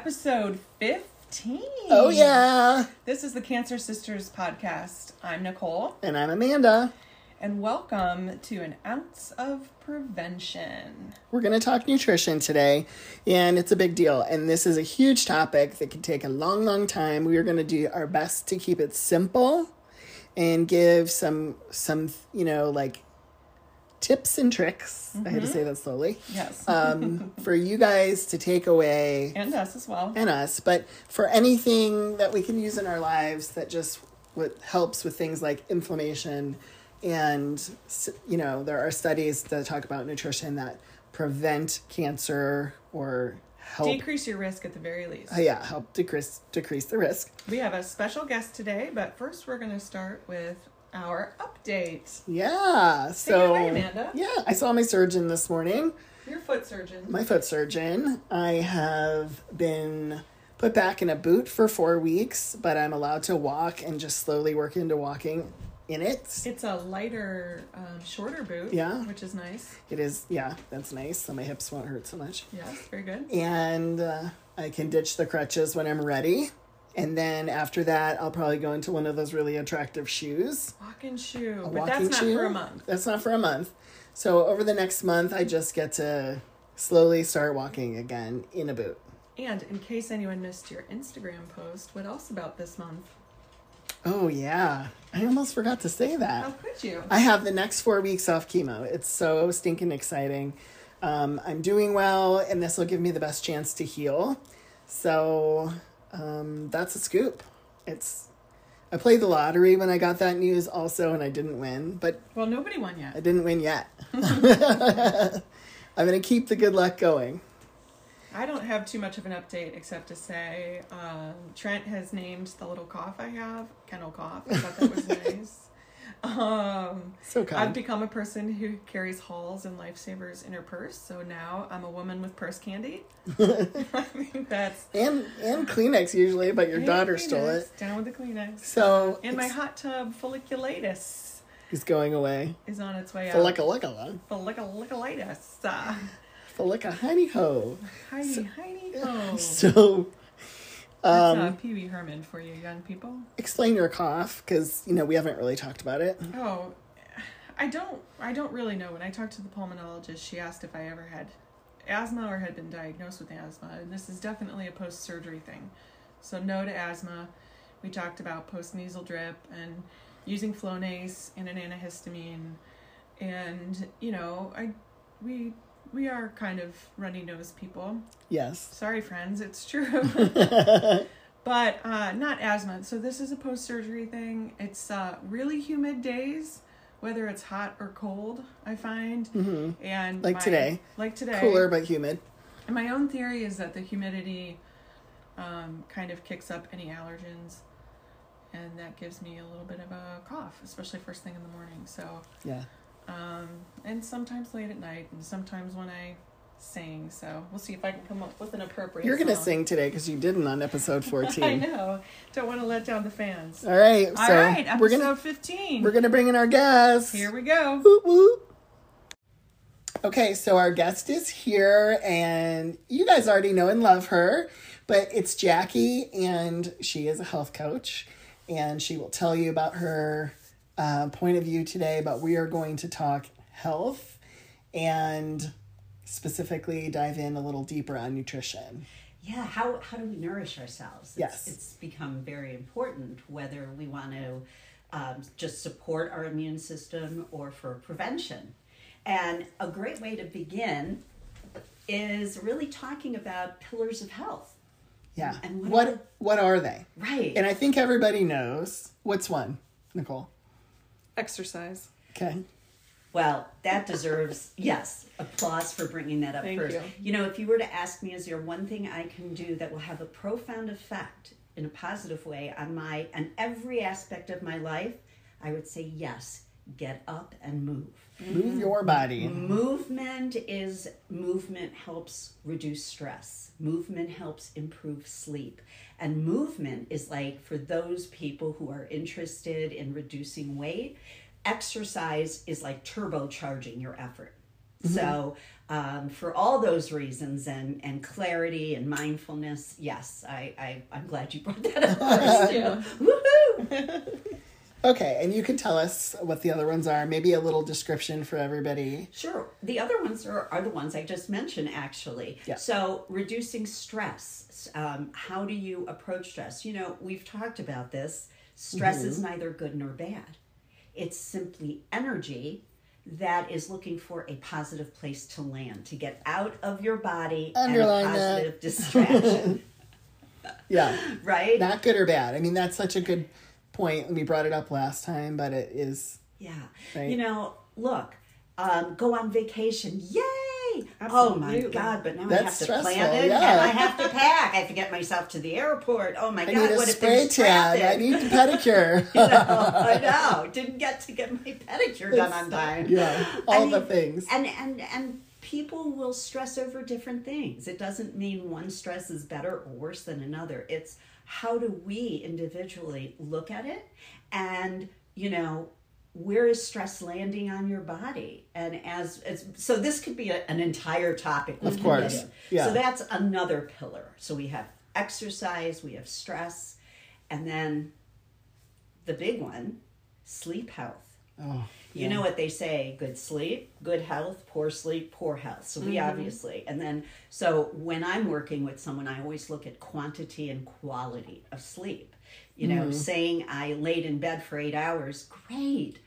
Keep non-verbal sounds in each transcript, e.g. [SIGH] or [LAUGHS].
episode 15. Oh, yeah. This is the Cancer Sisters podcast. I'm Nicole, And I'm Amanda. and welcome to an ounce of prevention. We're going to talk nutrition today, and it's a big deal. And this is a huge topic that can take a long, long time. We are going to do our best to keep it simple and give some, some, you know, like tips and tricks. I had to say that slowly. Yes. Um, [LAUGHS] for you guys to take away and us as well. and us, but for anything that we can use in our lives that just what helps with things like inflammation and you know there are studies that talk about nutrition that prevent cancer or help Decrease your risk at the very least. uh, yeah help decrease decrease the risk We have a special guest today, but first we're going to start with our update. yeah so away, Amanda. yeah i saw my surgeon this morning Your foot surgeon. my foot surgeon. I have been put back in a boot for four weeks, but I'm allowed to walk and just slowly work into walking in it. It's a lighter, um, shorter boot. Yeah. Which is nice. It is, yeah, that's nice. So my hips won't hurt so much. Yes, very good. And uh, I can ditch the crutches when I'm ready. And then after that, I'll probably go into one of those really attractive shoes. Walking shoe. A but walking that's not shoe. for a month. That's not for a month. So over the next month, I just get to slowly start walking again in a boot. And in case anyone missed your Instagram post, what else about this month? Oh yeah, I almost forgot to say that. How could you? I have the next four weeks off chemo. It's so stinking exciting. Um, I'm doing well, and this will give me the best chance to heal. So um, that's a scoop. It's I played the lottery when I got that news also, and I didn't win, but Well, nobody won yet. I didn't win yet. [LAUGHS] [LAUGHS] I'm gonna keep the good luck going. I don't have too much of an update except to say um, Trent has named the little cough I have kennel cough. I thought that was [LAUGHS] nice. Um, So I've become a person who carries Halls and Lifesavers in her purse, so now I'm a woman with purse candy. I [LAUGHS] think [LAUGHS] that's and and Kleenex usually, but your daughter stole it. Down with the Kleenex. So And my hot tub folliculitis is going away. is on its way out. Folliculitis. Folliculitis. Uh, Follica honey ho. Heidi, Heidi, oh. So, [LAUGHS] That's uh, um, Pee Wee Herman for you young people. explain your cough because you know we haven't really talked about it. Oh, I don't. I don't really know. When I talked to the pulmonologist, she asked if I ever had asthma or had been diagnosed with asthma, and this is definitely a post-surgery thing. So no to asthma. We talked about post-nasal drip and using Flonase and an antihistamine, and you know, I we we are kind of runny-nosed people. Yes. Sorry, friends, it's true. [LAUGHS] but uh, not asthma. So this is a post-surgery thing. It's uh, really humid days, whether it's hot or cold. I find, hmm and Like my- today. like today, Cooler but humid. And my own theory is that the humidity um, kind of kicks up any allergens, and that gives me a little bit of a cough, especially first thing in the morning. So, Yeah. Um, and sometimes late at night, and sometimes when I sing. So we'll see if I can come up with an appropriate. You're gonna song. sing today because you didn't on episode 14. [LAUGHS] I know. Don't want to let down the fans. All right. All so right, episode we're gonna 15. we're gonna bring in our guest. Here we go. Whoop, whoop. Okay, so our guest is here, and you guys already know and love her, but it's Jacci, and she is a health coach, and she will tell you about her uh, point of view today. But we are going to talk health and specifically dive in a little deeper on nutrition. Yeah, how, how do we nourish ourselves? It's, Yes. It's become very important whether we want to um, just support our immune system or for prevention. And a great way to begin is really talking about pillars of health. Yeah. And what what are- what are they? Right. And I think everybody knows. What's one, Nicole? Exercise. Okay. Well, that deserves, yes, applause for bringing that up Thank first. you. know, if you were to ask me, is there one thing I can do that will have a profound effect in a positive way on my and every aspect of my life, I would say yes. Get up and move. Move your body. Movement is movement helps reduce stress. Movement helps improve sleep. And movement is like for those people who are interested in reducing weight, exercise is like turbocharging your effort. So, um, for all those reasons and, and clarity and mindfulness, yes, I, I, I'm glad you brought that up [LAUGHS] first. Yeah. Woohoo! [LAUGHS] Okay, and you can tell us what the other ones are. Maybe a little description for everybody. Sure. The other ones are, are the ones I just mentioned, actually. Yeah. So, reducing stress. Um, how do you approach stress? You know, we've talked about this. Stress is neither good nor bad, it's simply energy that is looking for a positive place to land, to get out of your body Underline and a that. positive distraction. [LAUGHS] Yeah, [LAUGHS] right? not good or bad. I mean, that's such a good point. We brought it up last time, but it is. Yeah. Right. You know, look, um, go on vacation. Yay! Oh my God, but now That's I have to stressful, plan it yeah. and I have to pack. I have to get myself to the airport. Oh my I God, need a what spray there's tan. I need a [LAUGHS] pedicure. you know, I know. Didn't get to get my pedicure done on time. yeah, I all the mean, things. And and and people will stress over different things. It doesn't mean one stress is better or worse than another. It's how do we individually look at it? And you know where is stress landing on your body? And as, as so this could be a, an entire topic Of course. Yeah. so that's another pillar. So we have exercise we have stress and then the big one sleep health. Oh, you know what they say good sleep, good health, poor sleep, poor health. So we obviously, and then, so when I'm working with someone, I always look at quantity and quality of sleep. You know, saying I laid in bed for eight hours, great.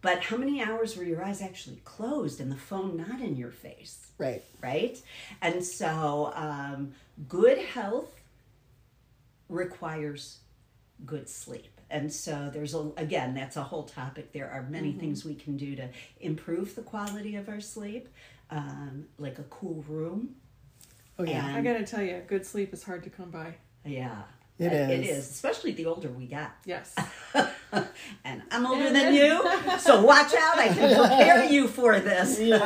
But how many hours were your eyes actually closed and the phone not in your face? right. right? And so, um, good health requires good sleep. And so, there's a, again, that's a whole topic. There are many things we can do to improve the quality of our sleep, um, like a cool room. Oh yeah. And- I gotta tell you, good sleep is hard to come by. Yeah. It It is. is, especially the older we get. Yes. [LAUGHS] and I'm older than you, so watch out. I can prepare you for this. [LAUGHS] Yeah,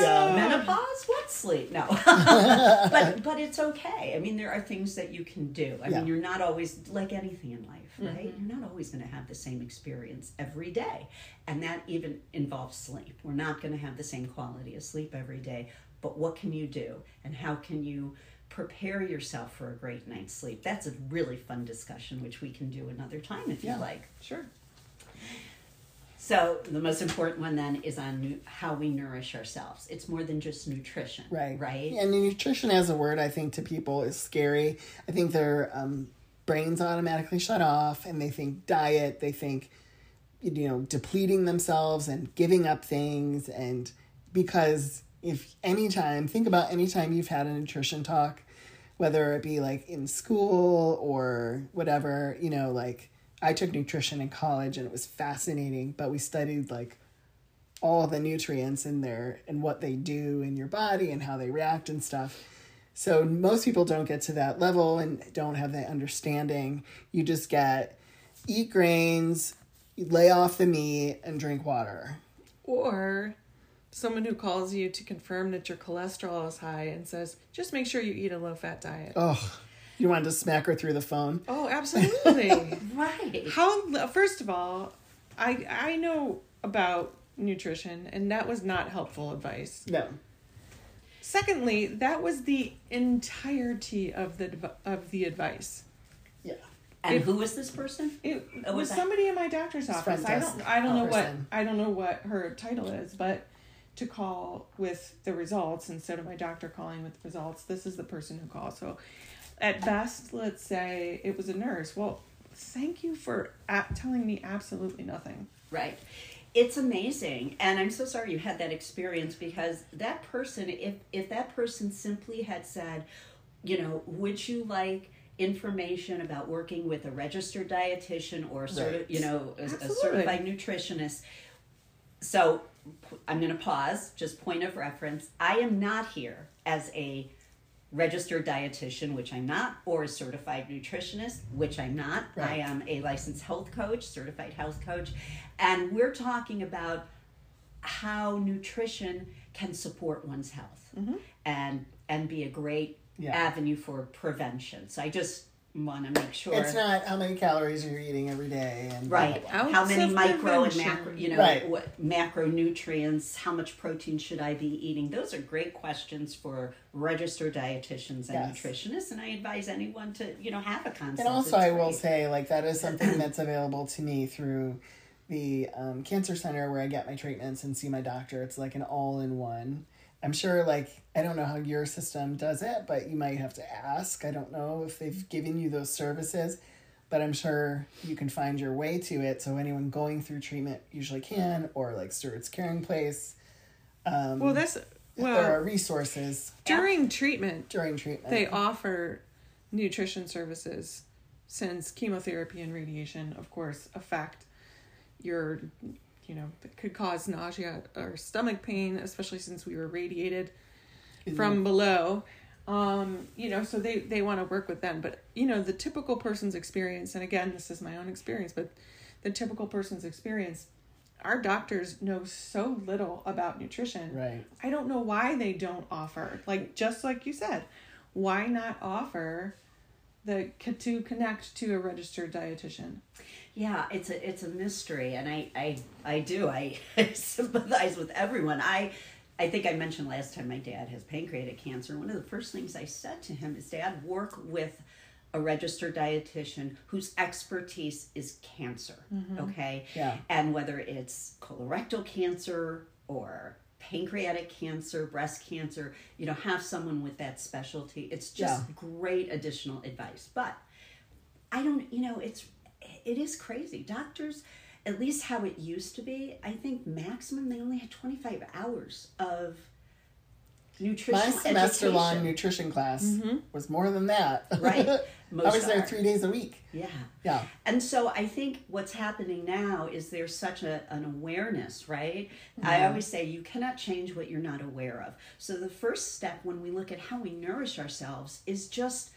yeah. menopause what sleep no [LAUGHS] but but it's okay i mean there are things that you can do i Yeah. mean you're not always like anything in life right mm-hmm. you're not always going to have the same experience every day and that even involves sleep we're not going to have the same quality of sleep every day but what can you do and how can you prepare yourself for a great night's sleep that's a really fun discussion which we can do another time if Yeah. you like Sure. so the most important one then is on nu- how we nourish ourselves. It's more than just nutrition, Right. Right. And nutrition as a word, I think, to people is scary. I think their um, brains automatically shut off and they think diet, they think, you know, depleting themselves and giving up things. And because if anytime, think about anytime you've had a nutrition talk, whether it be like in school or whatever, you know, like I took nutrition in college and it was fascinating, but we studied like all the nutrients in there and what they do in your body and how they react and stuff. So most people don't get to that level and don't have that understanding. You just get eat grains, lay off the meat, and drink water. Or someone who calls you to confirm that your cholesterol is high and says, just make sure you eat a low fat diet. Oh, you wanted to smack her through the phone? Oh, absolutely. [LAUGHS] Right. How first of all, I I know about nutrition and that was not helpful advice. No. Secondly, that was the entirety of the of the advice. Yeah. And If- who is this person? It Oh, was was somebody in my doctor's office. I don't I don't know what. I don't know what her title is, but to call with the results instead of my doctor calling with the results, this is the person who calls. So at best, let's say it was a nurse. Well, thank you for telling me absolutely nothing. Right. It's amazing. And I'm so sorry you had that experience because that person, if, if that person simply had said, you know, would you like information about working with a registered dietitian or sort of, you know, a, a certified nutritionist? So I'm going to pause, just point of reference. I am not here as a registered dietitian, which I'm not, or a certified nutritionist, which I'm not. I am a licensed health coach, certified health coach, and we're talking about how nutrition can support one's health mm-hmm. and and be a great Yeah. avenue for prevention. So I just want to make sure It's not how many calories are you're eating every day and right blah, blah. how many micro and macro you know Right. what macronutrients how much protein should i be eating those are great questions for registered dietitians and Yes. nutritionists and i advise anyone to you know have a consult And also, I will say, like, that is something [CLEARS THROAT] that's available to me through the um, cancer center where I get my treatments and see my doctor. It's like an all in one. I'm sure, like, I don't know how your system does it, but you might have to ask. I don't know if they've given you those services, but I'm sure you can find your way to it. So, anyone going through treatment usually can, or like Stewart's Caring Place. Um, Well, that's there are resources during treatment during treatment. they offer nutrition services since chemotherapy and radiation, of course, affect your, you know, it could cause nausea or stomach pain, especially since we were radiated from below. Um, you know, so they they want to work with them, but you know, the typical person's experience, and again, this is my own experience, but the typical person's experience, our doctors know so little about nutrition. Right. I don't know why they don't offer. Like just like you said, why not offer the to connect to a registered dietitian? Yeah, it's a it's a mystery, and I I I do [LAUGHS] I, sympathize with everyone. I I think I mentioned last time my dad has pancreatic cancer. One of the first things I said to him is, "Dad, work with a registered dietitian whose expertise is cancer." Mm-hmm. Okay, Yeah. and whether it's colorectal cancer or pancreatic cancer, breast cancer, you know, have someone with that specialty. It's just Yeah. great additional advice. But I don't, you know, it's it is crazy. Doctors, at least how it used to be, I think maximum they only had 25 hours of nutrition. My semester long nutrition class mm-hmm. was more than that. Right. [LAUGHS] I Most was there are. three days a week. Yeah. Yeah. And so I think what's happening now is there's such a, an awareness, right? I always say you cannot change what you're not aware of. So the first step when we look at how we nourish ourselves is just,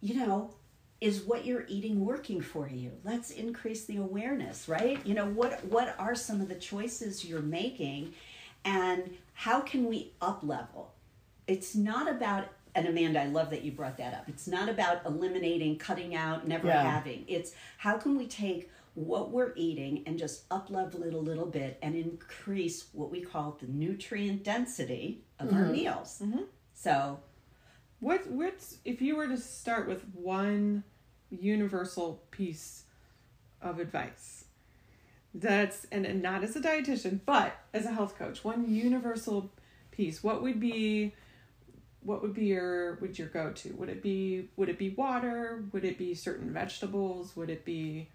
you know, is what you're eating working for you? Let's increase the awareness, right? You know, what what are some of the choices you're making and how can we up level? It's not about and Amanda, I love that you brought that up. It's not about eliminating, cutting out, never Yeah. having. It's how can we take what we're eating and just up level it a little bit and increase what we call the nutrient density of our mm-hmm. meals. Mm-hmm. So What what's if you were to start with one universal piece of advice? That's and, and not as a dietitian, but as a health coach, one universal piece. What would be what would be your would your go to? Would it be would it be water? Would it be certain vegetables? Would it be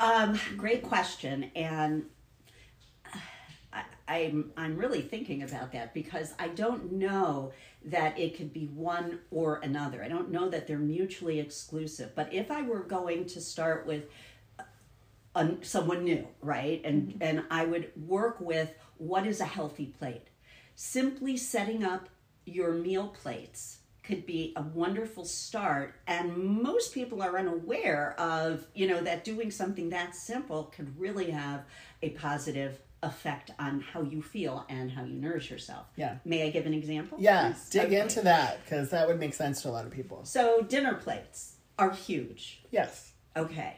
Um, great question, and I'm I'm really thinking about that because I don't know that it could be one or another. I don't know that they're mutually exclusive. But if I were going to start with uh, a, someone new, right, and mm-hmm. and I would work with what is a healthy plate. Simply setting up your meal plates could be a wonderful start and most people are unaware of you know that doing something that simple could really have a positive effect on how you feel and how you nourish yourself Yeah. may i give an example Yeah. Dig Okay. into that because that would make sense to a lot of people. so dinner plates are huge Yes. Okay.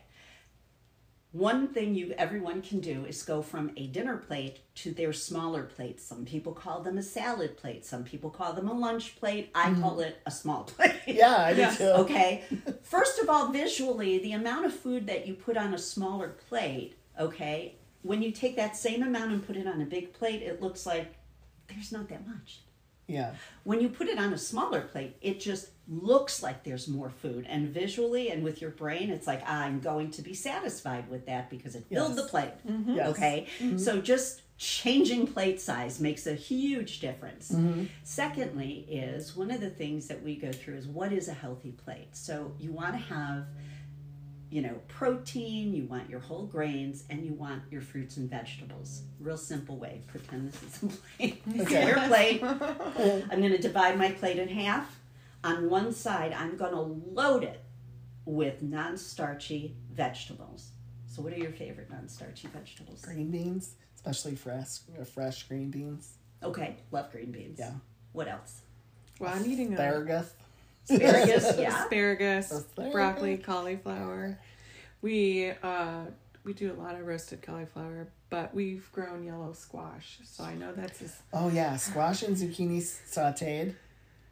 One thing you everyone can do is go from a dinner plate to their smaller plates. Some people call them a salad plate. Some people call them a lunch plate. I mm-hmm. call it a small [LAUGHS] plate. Yeah, I do Yes. too. Okay. [LAUGHS] First of all, visually, the amount of food that you put on a smaller plate, okay, when you take that same amount and put it on a big plate, it looks like there's not that much. Yeah. When you put it on a smaller plate, it just looks like there's more food. And visually and with your brain, it's like, I'm going to be satisfied with that because it filled Yes. the plate. Mm-hmm. Yes. Okay? Mm-hmm. So just changing plate size makes a huge difference. Mm-hmm. Secondly, is one of the things that we go through is what is a healthy plate? So you want to have you know, protein, you want your whole grains, and you want your fruits and vegetables. Real simple way. Pretend this is a plate. [LAUGHS] Okay. Your plate. [LAUGHS] I'm going to divide my plate in half. On one side, I'm going to load it with non starchy vegetables. So, what are your favorite non starchy vegetables? Green beans, especially fresh, fresh green beans. Okay, love green beans. Yeah. What else? well I'm eating a Asparagus. Asparagus, [LAUGHS] yeah. asparagus, Asparagus. broccoli, cauliflower. We uh, we do a lot of roasted cauliflower, but we've grown yellow squash, so I know that's a, Oh yeah, squash and zucchini sautéed.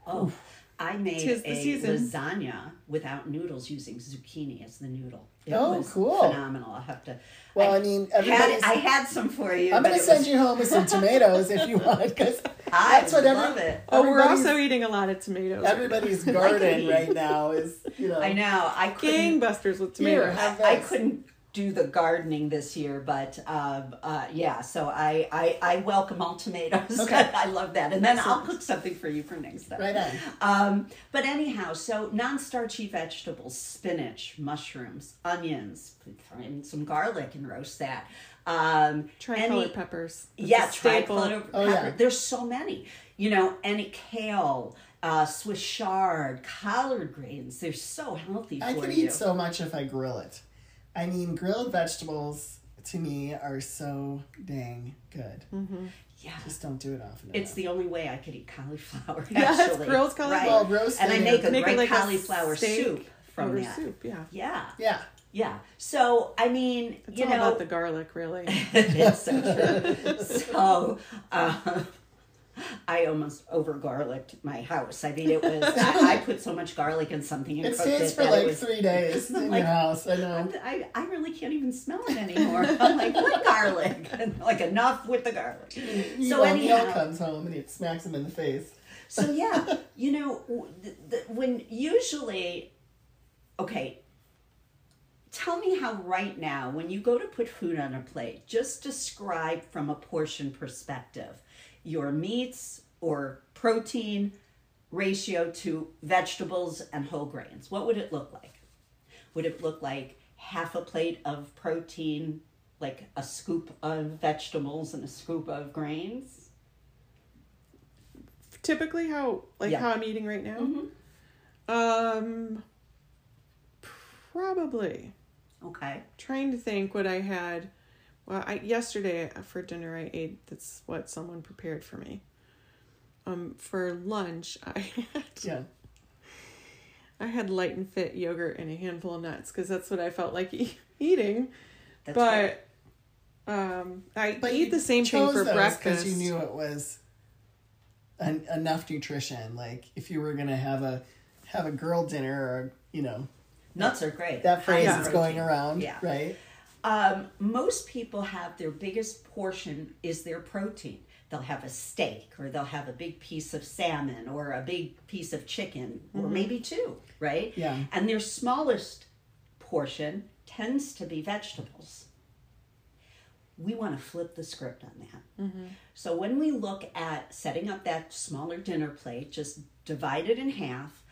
Oh, I made Tis the a season. lasagna without noodles using zucchini as the noodle. It Oh, was cool. phenomenal. I'll have to. Well, I mean, had. I had some for you. I'm gonna send was- you home with some tomatoes if you [LAUGHS] want, because I that's what every- love it. Oh, we're also eating a lot of tomatoes. right everybody's [LAUGHS] garden right now is you know. [LAUGHS] I know. I now. couldn't. gangbusters with Here, tomatoes. have I this. couldn't do the gardening this year, but um, uh, yeah. So I, I I welcome all tomatoes. Okay. [LAUGHS] I love that, and then I'll cook something for you for next time. Right on. Um, but anyhow, so non-starchy vegetables: spinach, mushrooms, onions. Throw in some garlic and roast that. Um, Tricolor any- peppers. It's yeah, a tricolor Oh, pepper. yeah. There's so many. You know, any kale, uh, Swiss chard, collard greens. They're so healthy for I could you. eat so much if I grill it. I mean, grilled vegetables to me are so dang good. Mm-hmm. yeah. Just don't do it often. It's the only way I could eat cauliflower. [LAUGHS] Yes, actually. grilled cauliflower. Well, roasted and I make a Make great like a cauliflower steak soup from that. soup. Yeah, Yeah, yeah. Yeah. So I mean, it's you all know, about the garlic, really. [LAUGHS] it's so true. [LAUGHS] so uh, I almost over garlicked my house. I mean, it was I, I put so much garlic in something and It stays it for like was. three days [LAUGHS] in Like- your house. I know. I, I really can't even smell it anymore. I'm like, what garlic? And like enough with the garlic. You So know, anyhow, Neil comes home and it smacks him in the face. So yeah, you know, the, the, when usually, okay, tell me how right now, when you go to put food on a plate, just describe from a portion perspective your meats or protein ratio to vegetables and whole grains. What would it look like? Would it look like half a plate of protein, like a scoop of vegetables and a scoop of grains? Typically, how like Yeah. Mm-hmm. how I'm eating right now. Um, probably Okay. trying to think what I had. Well, I yesterday for dinner I ate. That's what someone prepared for me. Um, for lunch [LAUGHS] I had Yeah. I had light and fit yogurt and a handful of nuts because that's what I felt like e- [LAUGHS] eating. That's but um, I But eat the same thing for breakfast because you knew it was en- enough nutrition. Like if you were gonna have a have a girl dinner or you know Nuts are great. that phrase is in going around, Yeah. right? Um, most people have their biggest portion is their protein. They'll have a steak, or they'll have a big piece of salmon, or a big piece of chicken, or maybe two, right? Yeah. And their smallest portion tends to be vegetables. We want to flip the script on that. So when we look at setting up that smaller dinner plate, just divide it in half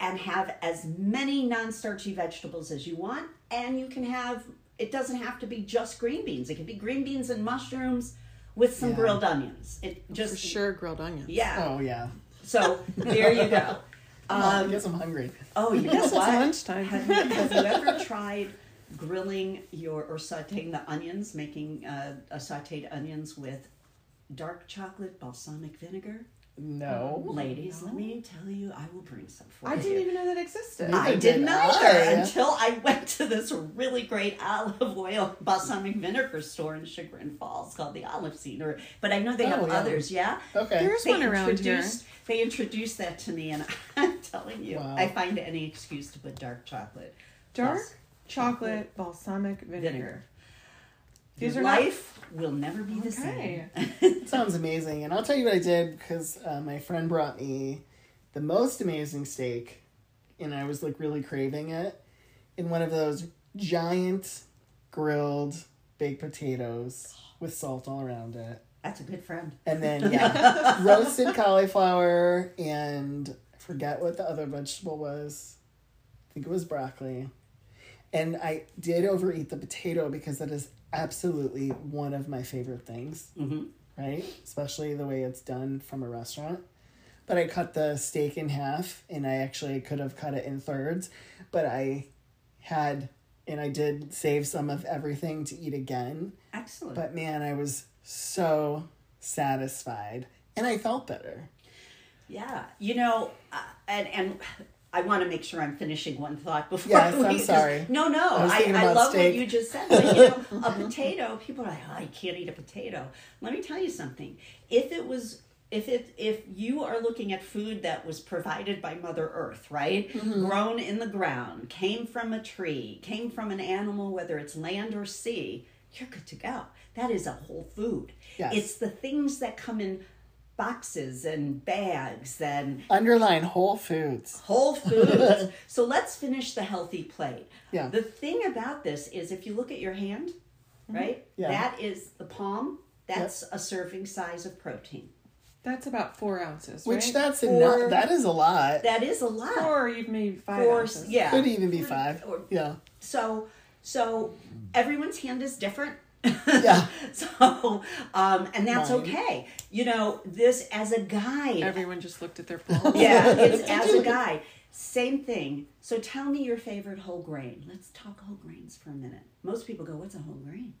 and have as many non-starchy vegetables as you want and you can have it doesn't have to be just green beans. It can be green beans and mushrooms with some Yeah. grilled onions. It for just sure grilled onions. yeah. Oh yeah. So there you go. [LAUGHS] Come on, I Um, guess I'm hungry. oh, you [LAUGHS] know Yes, it's lunchtime. Have you, have you ever tried grilling your or sautéing the onions, making uh, a sautéed onions with dark chocolate balsamic vinegar? No. Um, ladies, let me tell you, I will bring some for you. I you. didn't even know that existed. I- I didn't did either I. until I went to this really great olive oil balsamic vinegar store in Chagrin Falls called the Olive Scene. Or, but I know they oh, have Oh, yeah. others. Yeah, Okay. There's they one around here. they introduced that to me, and [LAUGHS] I'm telling you, Wow. I find any excuse to put dark chocolate. Dark plus chocolate balsamic vinegar. Vinegar. These Your are not- life will never be the Okay. same. [LAUGHS] Sounds amazing. And I'll tell you what I did because uh, my friend brought me the most amazing steak, and I was like really craving it in one of those giant grilled baked potatoes with salt all around it. That's a good friend. And then, [LAUGHS] yeah, roasted cauliflower, and I forget what the other vegetable was. I think it was broccoli. And I did overeat the potato because that is absolutely one of my favorite things hmm right? Especially the way it's done from a restaurant. But I cut the steak in half and I actually could have cut it in thirds, but I had and I did save some of everything to eat again. Excellent. But man, I was so satisfied and I felt better. Yeah, you know, uh, and and I want to make sure I'm finishing one thought [LAUGHS] before. Yes, we, I'm sorry. No, no, I I, I, love steak. what you just said. But, you [LAUGHS] know, a potato, people are like, oh, I can't eat a potato. Let me tell you something. If it was, if it, if you are looking at food that was provided by Mother Earth, right, Mm-hmm. grown in the ground, came from a tree, came from an animal, whether it's land or sea, you're good to go. That is a whole food. Yes. It's the things that come in boxes and bags and Underline Whole Foods. whole [LAUGHS] foods. so let's finish the healthy plate. Yeah. The thing about this is if you look at your hand, right? Mm-hmm. Yeah. That is the palm. That's a serving size of protein. That's about four ounces, Which right? that's Four- enough. That is a lot. That is a lot. Four, or even maybe five Four- ounces. yeah. Could even be five. Or- Yeah. So so everyone's hand is different. [LAUGHS] Yeah. so um, and that's Mine. okay. You know, this as a guide. Everyone just looked at their [LAUGHS] phone. yeah, [LAUGHS] it's as a guide. Same thing. So tell me your favorite whole grain. Let's talk whole grains for a minute. Most people go, "What's a whole grain?"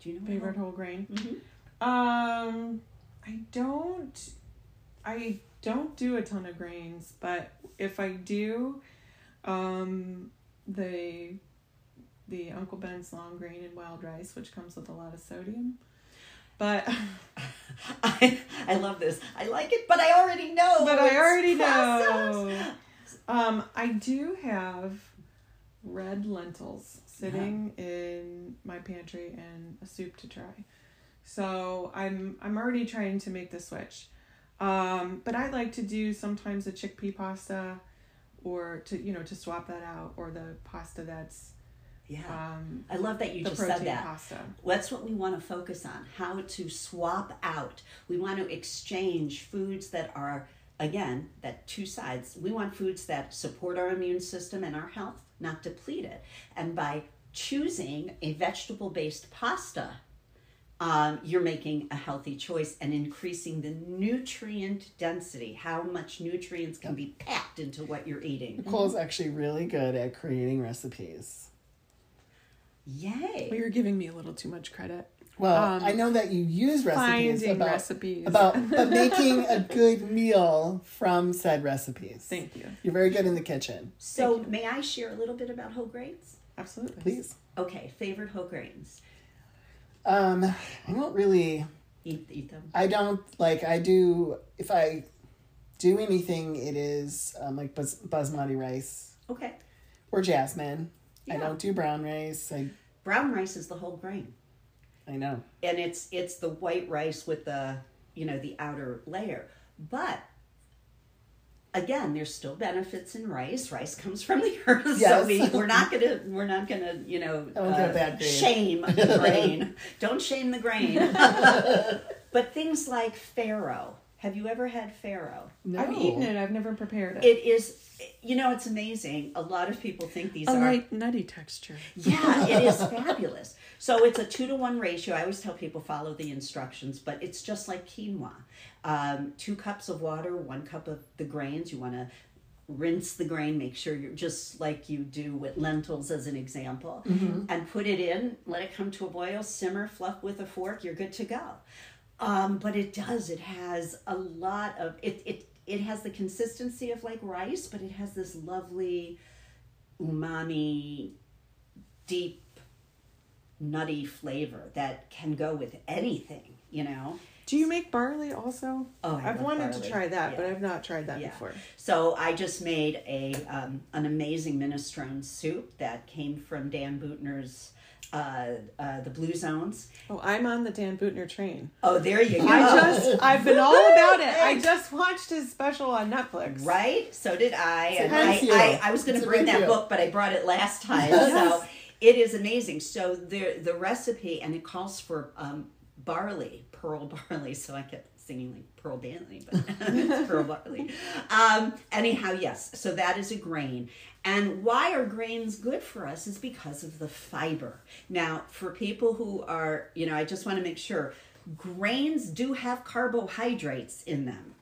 Do you know what a Favorite whole- whole grain. Mhm. Um, I don't. I don't do a ton of grains, but if I do, um, the the Uncle Ben's long grain and wild rice, which comes with a lot of sodium. But [LAUGHS] I, I love this. I like it, but I already know. but I already know. Um, I do have red lentils sitting in my pantry and a soup to try. So I'm I'm already trying to make the switch. Um, but I like to do sometimes a chickpea pasta or to you know to swap that out or the pasta that's Yeah, um, I love that you the just protein said that. pasta. That's what we want to focus on how to swap out. We want to exchange foods that are, again, that two sides. We want foods that support our immune system and our health, not deplete it. And by choosing a vegetable based pasta, um, you're making a healthy choice and increasing the nutrient density, how much nutrients can be packed into what you're eating. Nicole's actually really good at creating recipes. Yay! Well, you're giving me a little too much credit. Well, Um, I know that you use recipes Finding about recipes. about but [LAUGHS] making a good meal from said recipes. Thank you. You're very good in the kitchen. So, may I share a little bit about whole grains? Absolutely. Please. Okay, favorite whole grains. Um, I don't really. Eat, eat them. I don't like. I do if I do anything, it is um, like bas- basmati rice Okay. or jasmine. I don't do brown rice. I Brown rice is the whole grain. I know. And it's it's the white rice with the, you know, the outer layer. But again, there's still benefits in rice. Rice comes from the [LAUGHS] earth. So Yes. we, we're not gonna we're not gonna, you know, uh, I won't get a bad shame the [LAUGHS] grain. Don't shame the grain. [LAUGHS] but things like farro. Have you ever had farro? No. I've eaten it. I've never prepared it. It is you know, it's amazing. A lot of people think these a are light nutty texture. Yeah, it is [LAUGHS] fabulous. So it's a two to one ratio. I always tell people follow the instructions, but it's just like quinoa. Um, two cups of water, one cup of the grains. You want to rinse the grain, make sure you're just like you do with lentils, as an example, and put it in. Let it come to a boil, simmer, fluff with a fork. You're good to go. Um, but it does. It has a lot of it. It it has the consistency of like rice, but it has this lovely umami deep nutty flavor that can go with anything, you know. Do you make barley also? Oh, I I've love wanted barley. to try that, but I've not tried that Yeah. before. So I just made a um, an amazing minestrone soup that came from Dan Buettner's uh, uh, the Blue Zones. Oh, I'm on the Dan Buettner train. Oh, there you go. I just, I've been all about it. I just watched his special on Netflix. Right? So did I. So And thank I, you. I, I was going to bring that you. book, but I brought it last time. Yes. So it is amazing. So the the recipe, and it calls for um, barley, pearl barley. [LAUGHS] So I kept singing like Pearl Danley, but [LAUGHS] it's pearl barley. Um, anyhow, yes. So that is a grain. And why are grains good for us is because of the fiber. Now, for people who are, you know, I just want to make sure grains do have carbohydrates in them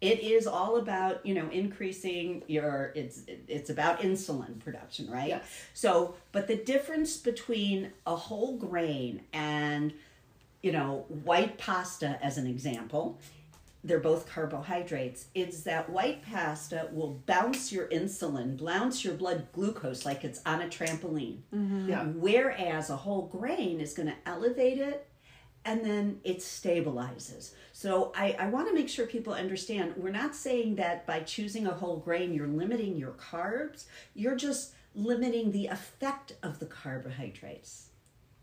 it is all about you know increasing your it's it's about insulin production right Yes. so but the difference between a whole grain and you know white pasta as an example they're both carbohydrates, is that white pasta will bounce your insulin, bounce your blood glucose like it's on a trampoline. Mm-hmm. Yeah. Whereas a whole grain is going to elevate it and then it stabilizes. So I, I want to make sure people understand we're not saying that by choosing a whole grain you're limiting your carbs, you're just limiting the effect of the carbohydrates.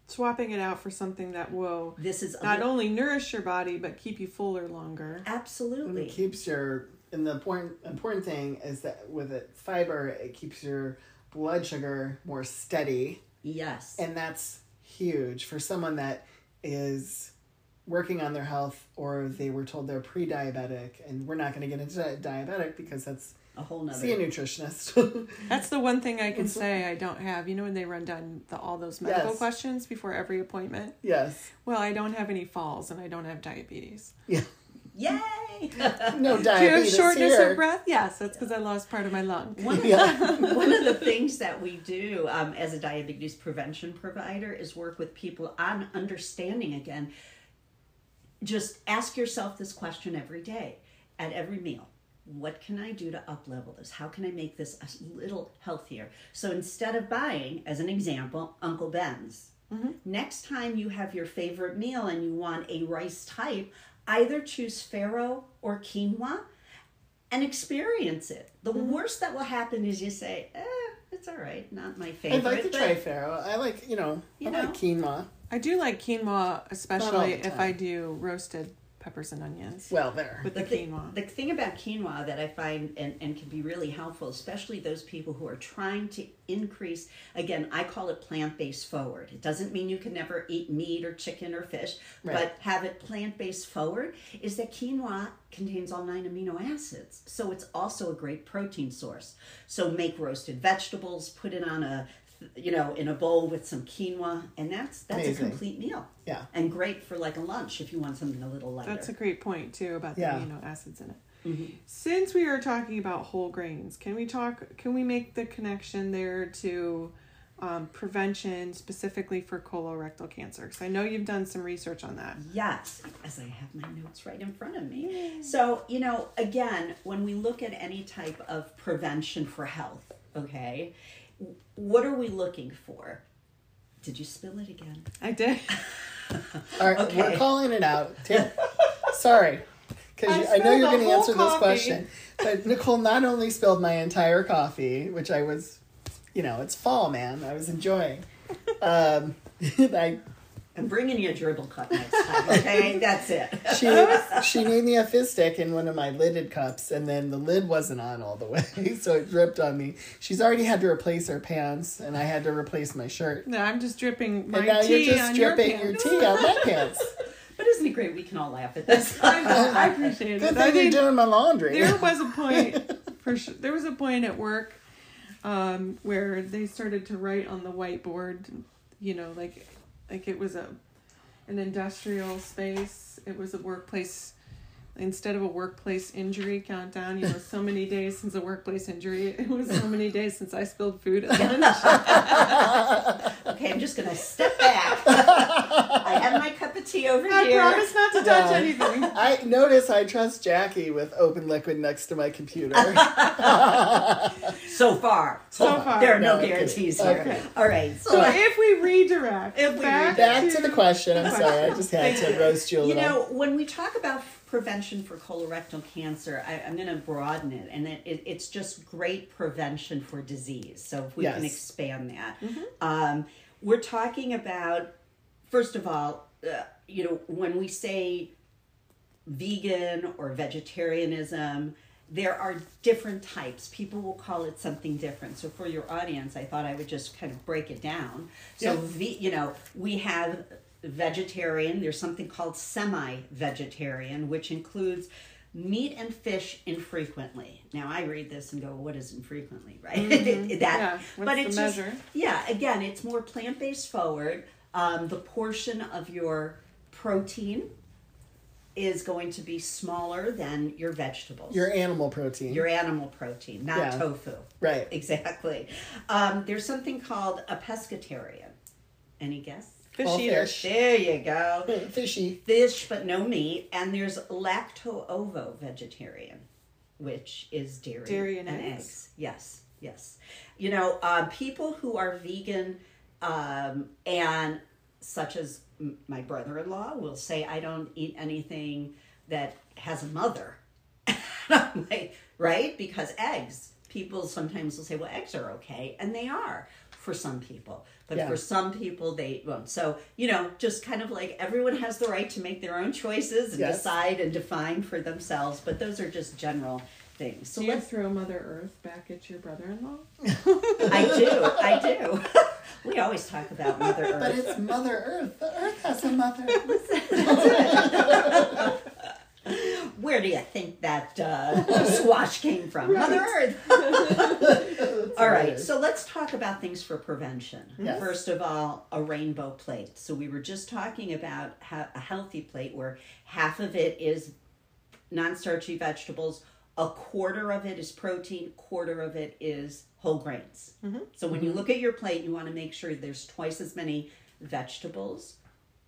Swapping it out for something that will This is not li- only nourish your body but keep you fuller longer. And absolutely. it keeps your and the important important thing is that with it fiber it keeps your blood sugar more steady yes. and that's huge for someone that is working on their health or they were told they're pre-diabetic and we're not going to get into diabetic because that's a whole nother. see a nutritionist [LAUGHS] That's the one thing I can say I don't have. You know when they run down the, all those medical Yes. questions before every appointment? yes Well, I don't have any falls and I don't have diabetes. yeah Yay! [LAUGHS] no [LAUGHS] Do you have shortness here of breath? Yes, that's because I lost part of my lung. One, Yeah. one of the things that we do um, as a diabetes prevention provider is work with people on understanding again. Just ask yourself this question every day at every meal. What can I do to up level this? How can I make this a little healthier? So instead of buying, as an example, Uncle Ben's, next time you have your favorite meal and you want a rice type, either choose farro or quinoa and experience it. The worst that will happen is you say, eh, it's all right, not my favorite. i'd like to but- try farro i like you know You i know? like quinoa I do like quinoa, especially if. I do roasted peppers and onions well there with the, The, quinoa. the thing about quinoa that I find and, and can be really helpful, especially those people who are trying to increase, again, I call it plant based forward. It doesn't mean you can never eat meat or chicken or fish, Right. but have it plant based forward, is that quinoa contains all nine amino acids. So it's also a great protein source. So make roasted vegetables, put it on a you know, in a bowl with some quinoa, and that's that's Amazing. a complete meal. Yeah. And great for like a lunch if you want something a little lighter. That's a great point too about the Yeah. amino acids in it. Since we are talking about whole grains, can we talk? Can we make the connection there to um, prevention specifically for colorectal cancer? Because I know you've done some research on that. Yes, as I have my notes right in front of me. So, you know, again, when we look at any type of prevention for health, okay, w- what are we looking for? Did you spill it again? I did. All right, Okay. we're calling it out. Tim, sorry, because I I, know you're going to whole answer this question. But Nicole not only spilled my entire coffee, which I was, you know, it's fall, man. I was enjoying. Um, [LAUGHS] I I'm bringing you a dribble cup next time, okay? [LAUGHS] That's it. she she made me a fizz stick in one of my lidded cups, and then the lid wasn't on all the way, [LAUGHS] so it dripped on me. She's already had to replace her pants, and I had to replace my shirt. No, I'm just dripping my And now tea you're just on dripping your, pants. tea on my pants. [LAUGHS] But isn't it great? We can all laugh at this. I. I appreciate Good it. I thing you're think doing my laundry. there was a point for sure. There was a point at work um, where they started to write on the whiteboard. You know, like like it was a an industrial space. It was a workplace. Instead of a workplace injury countdown, you know, so many days since a workplace injury. It was so many days since I spilled food at lunch. [LAUGHS] Okay, I'm just gonna step back. I have my cup of tea over I here. I promise not to touch Yeah. anything. [LAUGHS] I notice I trust Jacci with open liquid next to my computer. [LAUGHS] So far. So far. There are no, No, okay. guarantees here. Okay. All right. So So if we redirect, If we back, Back to the question. I'm sorry, I just had to roast you a You little. know, when we talk about prevention for colorectal cancer, I, I'm going to broaden it, and it, it, it's just great prevention for disease. So if we can expand that, um, we're talking about first of all, uh, you know, when we say vegan or vegetarianism. There are different types. People will call it something different. So for your audience, I thought I would just kind of break it down. So Yeah. you know, we have vegetarian. There's something called semi-vegetarian, which includes meat and fish infrequently. Now I read this and go, "What is infrequently?" [LAUGHS] Right? [LAUGHS] that, Mm-hmm. Yeah, what's but the it's measure? just yeah. Again, it's more plant-based forward. Um, the portion of your protein is going to be smaller than your vegetables. Your animal protein. your animal protein, not Yeah. tofu. Right. [LAUGHS] Exactly. Um, there's something called a pescatarian. Any guess? Fish All eater. fish. There you go. [LAUGHS] Fishy. Fish, but no meat. And there's lacto ovo vegetarian, which is dairy, Dairy and eggs. Yes, yes. You know, uh, people who are vegan um, and such as m- my brother-in-law will say, "I don't eat anything that has a mother." [LAUGHS] Like, right? Because eggs. People sometimes will say, "Well, eggs are okay," and they are for some people. But Yeah. for some people, they won't. So you know, just kind of like everyone has the right to make their own choices and Yes. decide and define for themselves. But those are just general things. So Do you let's throw Mother Earth back at your brother-in-law? [LAUGHS] I do. I do. [LAUGHS] we always talk about Mother [LAUGHS] Earth. But it's Mother Earth. The Earth has a mother. Where do you think that uh, squash came from? Mother Earth. All right, hilarious. so let's talk about things for prevention. Yes. First of all, a rainbow plate. So we were just talking about a healthy plate where half of it is non-starchy vegetables, a quarter of it is protein, quarter of it is whole grains. So when you look at your plate, you want to make sure there's twice as many vegetables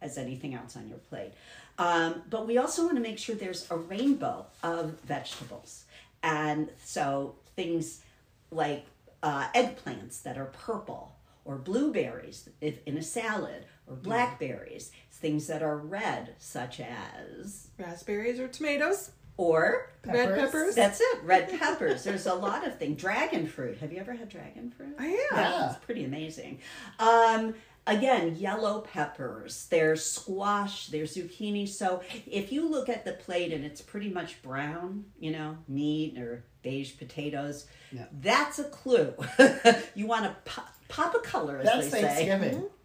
as anything else on your plate. Um, but we also want to make sure there's a rainbow of vegetables. And so things like uh, eggplants that are purple, or blueberries if in a salad, or blackberries, things that are red, such as, Raspberries or tomatoes? or Red peppers? that's it, red [LAUGHS] peppers. There's a lot of things. Dragon fruit. Have you ever had dragon fruit? I am. Yeah. It's pretty amazing. Um, again, yellow peppers. There's squash. There's zucchini. So if you look at the plate and it's pretty much brown, you know, meat or beige potatoes, Yeah. that's a clue. [LAUGHS] you want to pop, pop a color, as That's they Thanksgiving. [LAUGHS]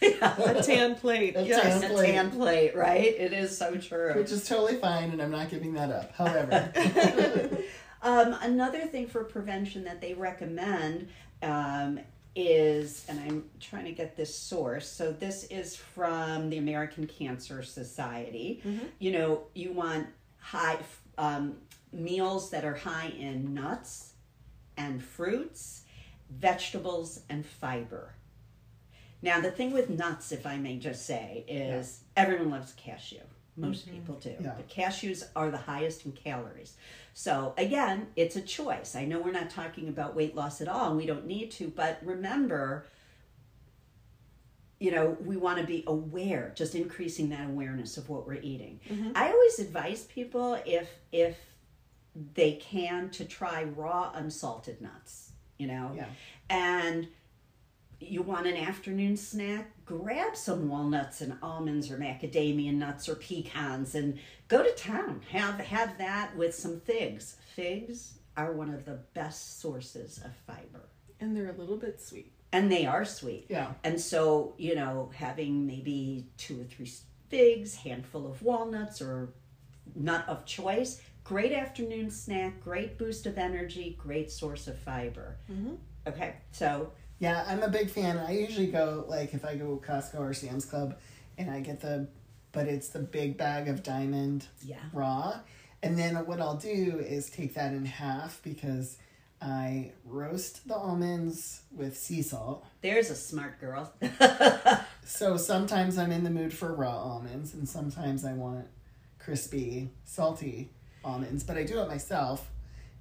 A tan plate. A yes. tan say. A tan plate, right? It is so true. Which is totally fine, and I'm not giving that up. However, [LAUGHS] Um, another thing for prevention that they recommend um, is, and I'm trying to get this source. So this is from the American Cancer Society. You know, you want high um, meals that are high in nuts and fruits, vegetables, and fiber. Now, the thing with nuts, if I may just say, is everyone loves cashew. Most mm-hmm. people do. Yeah. But cashews are the highest in calories. So, again, it's a choice. I know we're not talking about weight loss at all, and we don't need to, but remember, you know, we want to be aware, just increasing that awareness of what we're eating. Mm-hmm. I always advise people if if they can to try raw unsalted nuts, you know. Yeah. And you want an afternoon snack, grab some walnuts and almonds or macadamia nuts or pecans and go to town. Have have that with some figs. Figs are one of the best sources of fiber. And they're a little bit sweet. And they are sweet. yeah. And so, you know, having maybe two or three figs, handful of walnuts or nut of choice, great afternoon snack, great boost of energy, great source of fiber. Mm-hmm. Okay, so Yeah, I'm a big fan. I usually go like if I go Costco or Sam's Club, and I get the, but it's the big bag of diamond Yeah. raw, and then what I'll do is take that in half because I roast the almonds with sea salt. there's a smart girl. [LAUGHS] So sometimes I'm in the mood for raw almonds, and sometimes I want crispy, salty almonds. But I do it myself,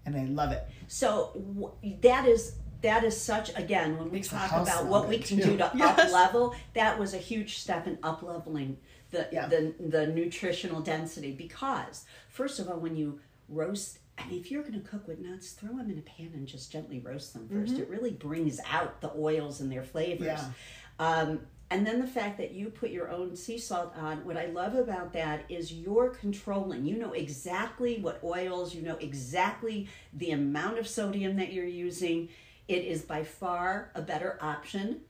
and I love it. So w- that is that is such again when we talk about what we can too. do to [LAUGHS] Yes. up level. That was a huge step in up leveling the, Yeah. the the nutritional density because first of all when you roast. I mean, if you're going to cook with nuts, throw them in a pan and just gently roast them 1st It really brings out the oils and their flavors. Yeah. Um, and then the fact that you put your own sea salt on, what I love about that is you're controlling. You know exactly what oils, you know exactly the amount of sodium that you're using. It is by far a better option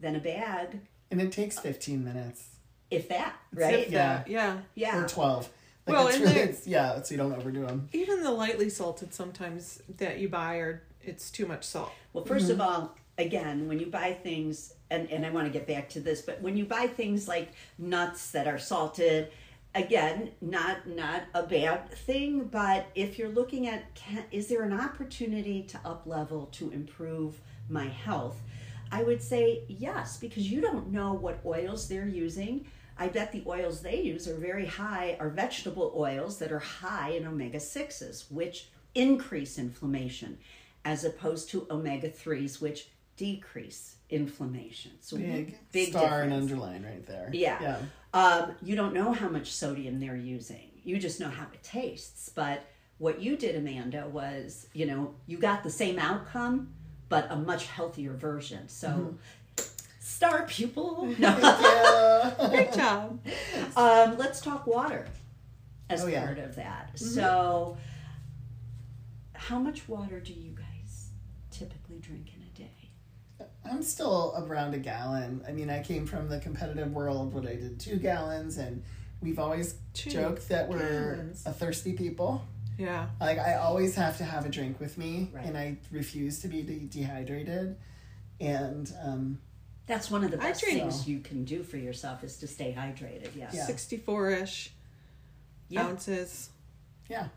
than a bag, And it takes 15 minutes if that, If right? that, yeah. Yeah. or 12. Like Well, it's and really, there- it's, yeah, so you don't overdo them. Even the lightly salted sometimes that you buy are it's too much salt. Well, 1st of mm-hmm. all, again, when you buy things, and, and I want to get back to this, but when you buy things like nuts that are salted, again, not not a bad thing, but if you're looking at, can, is there an opportunity to up level to improve my health? I would say yes, because you don't know what oils they're using. I bet the oils they use are very high, are vegetable oils that are high in omega 6s, which increase inflammation, as opposed to omega 3s, which decrease inflammation. So, Big, big star and difference. underline right there. Yeah. Yeah. Um, you don't know how much sodium they're using. You just know how it tastes. But what you did, Amanda, was you know you got the same outcome, but a much healthier version. So, star pupil. [LAUGHS] [LAUGHS] No. Great job. um, let's talk water as Oh, yeah. part of that. So, how much water do you guys typically drink in? I'm still around a gallon. I mean, I came from the competitive world when I did two gallons, and we've always Two joked that we're gallons. a thirsty people. Yeah. Like, I always have to have a drink with me, Right. and I refuse to be de- dehydrated. And um, That's one of the best drink- things you can do for yourself is to stay hydrated. Yeah. 64 ish Yeah. ounces. yeah,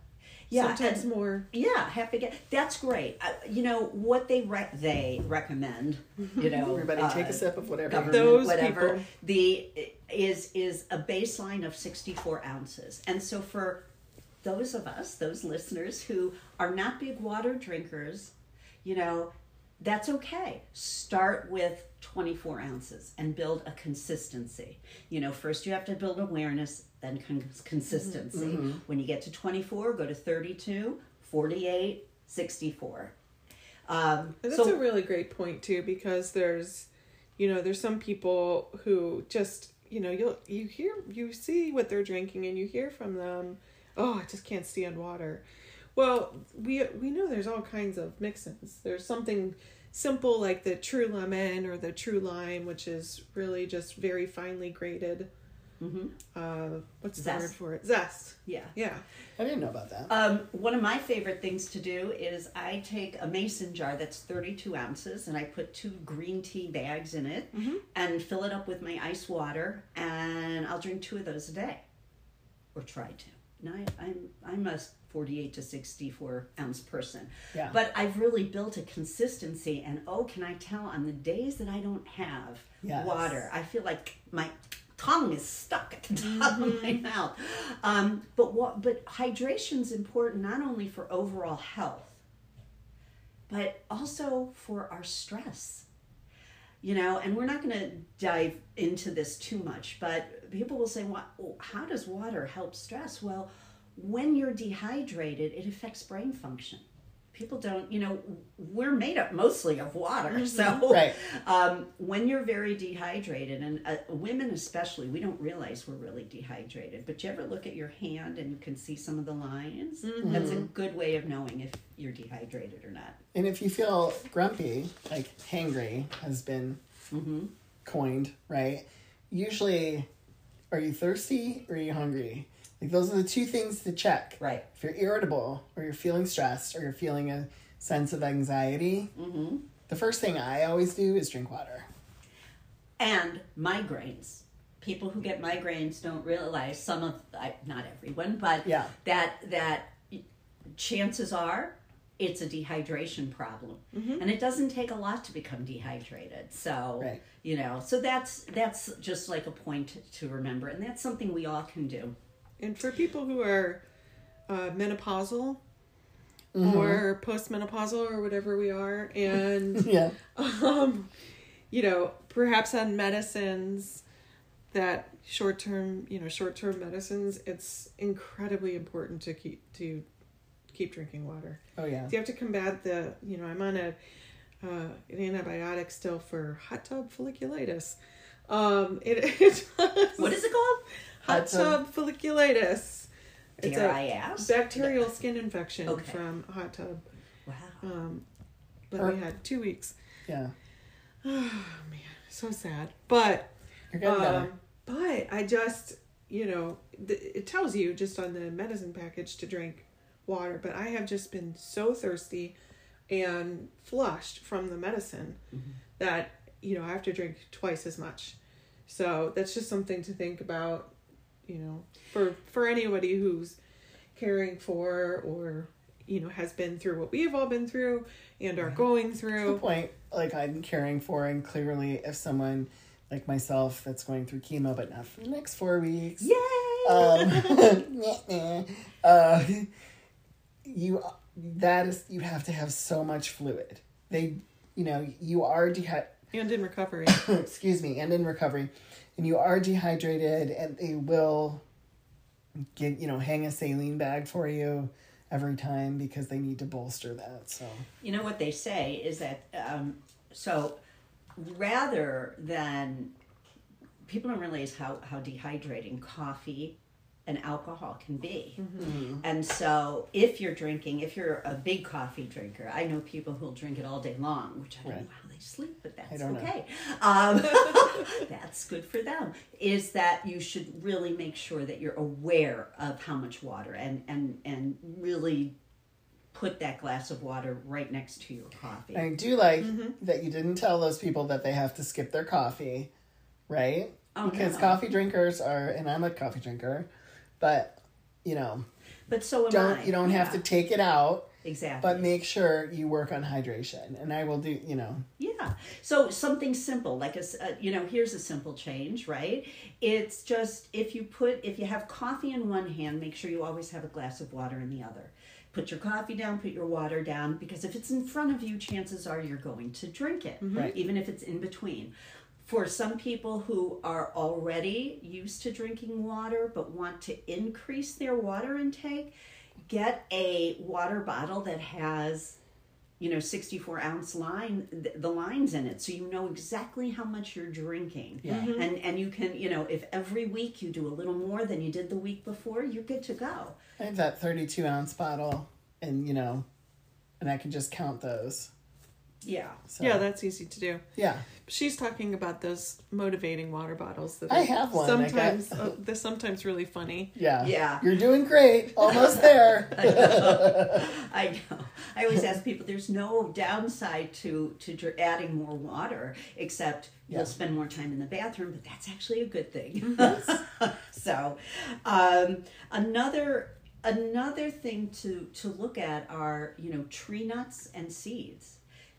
Yeah, Sometimes and- more. Yeah, half a gallon. That's great. Uh, you know what they re- they recommend. You know, everybody uh, take a sip of whatever. Those whatever. people. The is is a baseline of sixty four ounces, and so for those of us, those listeners who are not big water drinkers, you know, that's okay. Start with 24 ounces and build a consistency. You know, first you have to build awareness, then con- consistency. When you get to 24, go to 32, 48, 64. Um, that's so, a really great point too, because there's, you know, there's some people who just, you know, you'll you hear you see what they're drinking and you hear from them, oh, I just can't stand water. Well, we we know there's all kinds of mix-ins. There's something simple like the true lemon or the true lime, which is really just very finely grated. Mhm. Uh, what's the word for it? Zest. yeah. Yeah. I didn't know about that. Um, one of my favorite things to do is I take a mason jar that's 32 ounces and I put two green tea bags in it and fill it up with my ice water and I'll drink two of those a day or try to. Now I, I'm I'm a 48 to 64 ounce person, Yeah. but I've really built a consistency and oh, can I tell on the days that I don't have Yes. water, I feel like my tongue is stuck at the top of my [LAUGHS] mouth. Um, but what? But hydration's important not only for overall health, but also for our stress. You know, and we're not going to dive into this too much, but people will say, "What? How does water help stress?" Well, when you're dehydrated, it affects brain function. People don't, you know, we're made up mostly of water, so Right. um, when you're very dehydrated, and uh, women especially, we don't realize we're really dehydrated. But you ever look at your hand and you can see some of the lines? That's a good way of knowing if you're dehydrated or not. And if you feel grumpy, like hangry has been coined, right? Usually, are you thirsty or are you hungry? Like those are the two things to check. Right. If you're irritable or you're feeling stressed or you're feeling a sense of anxiety, mm-hmm. the first thing I always do is drink water. And migraines. People who get migraines don't realize some of, I, not everyone, but Yeah. that that chances are it's a dehydration problem, mm-hmm. and it doesn't take a lot to become dehydrated. So Right. you know, so that's that's just like a point to remember, and that's something we all can do. And for people who are uh, menopausal Mm-hmm. or postmenopausal or whatever we are, and [LAUGHS] Yeah. um, you know, perhaps on medicines that short term, you know, short term medicines, it's incredibly important to keep to keep drinking water. Oh yeah. so You have to combat the, you know, I'm on a uh, an antibiotic still for hot tub folliculitis. Um, it, [LAUGHS] it What is it called? Hot Hot tub- tub folliculitis. It's Dare a I ask? bacterial skin infection Okay. from a hot tub. Wow. Um, but Or- we had two weeks. Yeah. Oh [SIGHS] man, so sad. But You're getting better. um, but I just you know th- it tells you just on the medicine package to drink water. But I have just been so thirsty and flushed from the medicine that you know I have to drink twice as much. So that's just something to think about. You know, for for anybody who's caring for or you know has been through what we've all been through and are going the through. point like I'm caring for, and clearly, if someone like myself that's going through chemo, but not for the next four weeks, Yay! um, [LAUGHS] [LAUGHS] uh, you that is you have to have so much fluid. They, you know, you are dehy- And in recovery. [COUGHS] excuse me, and in recovery, and you are dehydrated, and they will get you know hang a saline bag for you every time because they need to bolster that. So You know what they say is that um, so rather than people don't realize how how dehydrating coffee and alcohol can be. Mm-hmm. And so if you're drinking, if you're a big coffee drinker, I know people who'll drink it all day long, which I don't Right. know how they sleep, but that's okay. Um, [LAUGHS] that's good for them. Is that you should really make sure that you're aware of how much water and and and really put that glass of water right next to your coffee. I do like that you didn't tell those people that they have to skip their coffee, right? Oh, because no. coffee drinkers are, and I'm a coffee drinker, but you know, But so am don't I. you don't have to take it out, exactly. but make sure you work on hydration. And I will do, you know, Yeah. So something simple, like a, uh, you know, here's a simple change, right? It's just if you put, if you have coffee in one hand, make sure you always have a glass of water in the other. Put your coffee down, put your water down, because if it's in front of you, chances are you're going to drink it, Right. even if it's in between. For some people who are already used to drinking water but want to increase their water intake, get a water bottle that has you know 64 ounce line th- the lines in it so you know exactly how much you're drinking Yeah. Mm-hmm. and and you can you know if every week you do a little more than you did the week before you're good to go I have that 32 ounce bottle, and you know, and I can just count those. Yeah So, yeah, that's easy to do. yeah, She's talking about those motivating water bottles that I are have one, Sometimes uh, [LAUGHS] they're sometimes really funny. yeah, Yeah. You're doing great, almost there. [LAUGHS] i know [LAUGHS] i know. I always ask people there's no downside to to adding more water except Yeah. you'll spend more time in the bathroom but that's actually a good thing so um, another another thing to to look at are you know tree nuts and seeds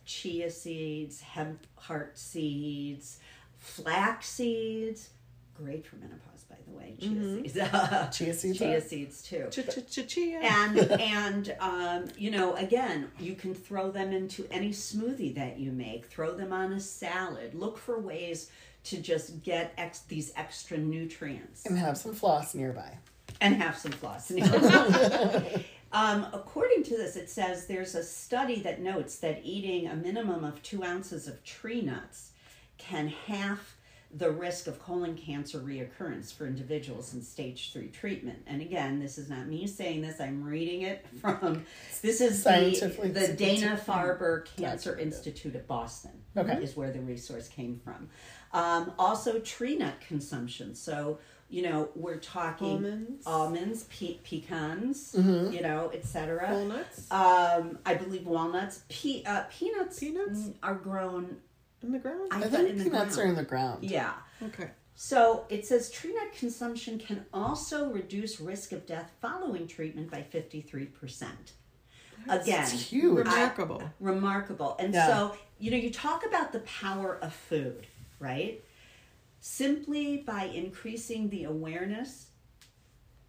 chia seeds hemp heart seeds flax seeds. Great for menopause by the way chia seeds. [LAUGHS] Chia seeds chia seeds too. Ch-ch-ch-chia. and [LAUGHS] and um, you know again you can throw them into any smoothie that you make. Throw them on a salad. Look for ways to just get ex- these extra nutrients. And have some floss nearby. and have some floss [LAUGHS] um, according to this it says there's a study that notes that eating a minimum of two ounces of tree nuts can half the risk of colon cancer reoccurrence for individuals in stage three treatment. And again, this is not me saying this, I'm reading it [LAUGHS] from this is the, the Dana Farber Cancer. Institute of Boston Okay. is where the resource came from. Um, also, tree nut consumption. So, you know, we're talking Almonds. almonds, pe- pecans, Mm-hmm. you know, etc. Walnuts Um, I believe walnuts, pe- uh, peanuts, Peanuts? are grown. in the ground. I, I thought think peanuts ground. are in the ground. Yeah. Okay. So it says tree nut consumption can also reduce risk of death following treatment by fifty three percent. Again, It's huge. Remarkable. remarkable. And Yeah. so, you know, you talk about the power of food, right? Simply by increasing the awareness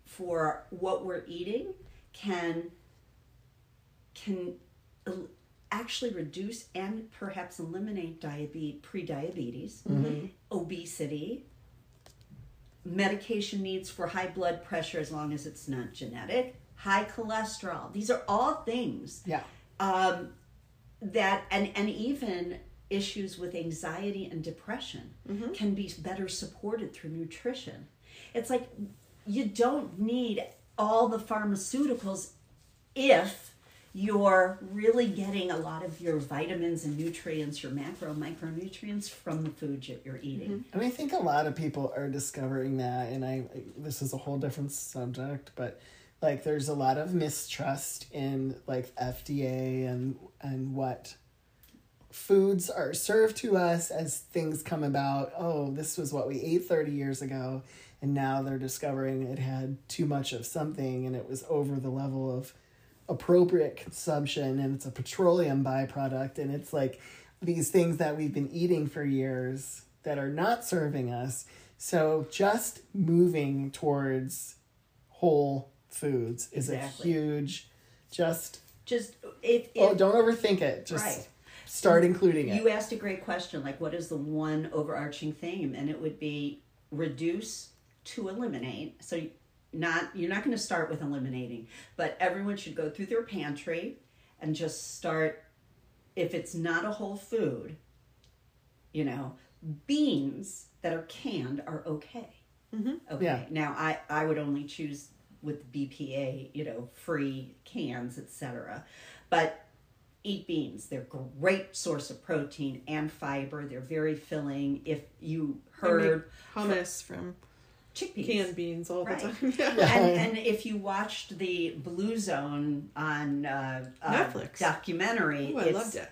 for what we're eating can can actually reduce and perhaps eliminate diabetes, pre-diabetes, obesity, medication needs for high blood pressure as long as it's not genetic, high cholesterol. These are all things Yeah. um, that and and even issues with anxiety and depression mm-hmm. can be better supported through nutrition. It's like you don't need all the pharmaceuticals if you're really getting a lot of your vitamins and nutrients, your macro micronutrients from the food that you're eating. Mm-hmm. And I think a lot of people are discovering that, and I this is a whole different subject, but like there's a lot of mistrust in like FDA and and what foods are served to us as things come about. Oh, this was what we ate 30 years ago, and now they're discovering it had too much of something and it was over the level of appropriate consumption and it's a petroleum byproduct and it's like these things that we've been eating for years that are not serving us. So just moving towards whole foods is Exactly. a huge just Just if, if oh don't overthink it. Just Right. Start including it. You asked a great question, like what is the one overarching theme? And it would be reduce to eliminate. So not you're not going to start with eliminating, but everyone should go through their pantry and just start if it's not a whole food, you know, beans that are canned are okay. Mm-hmm. Okay. Yeah. Now I I would only choose with BPA, you know, free cans, etc. But eat beans. They're a great source of protein and fiber. They're very filling. If you I make heard hummus from chickpeas. canned beans all Right. the time. [LAUGHS] Yeah. and, and if you watched the Blue Zone on uh, uh, Netflix. documentary, Ooh, I it's- loved it.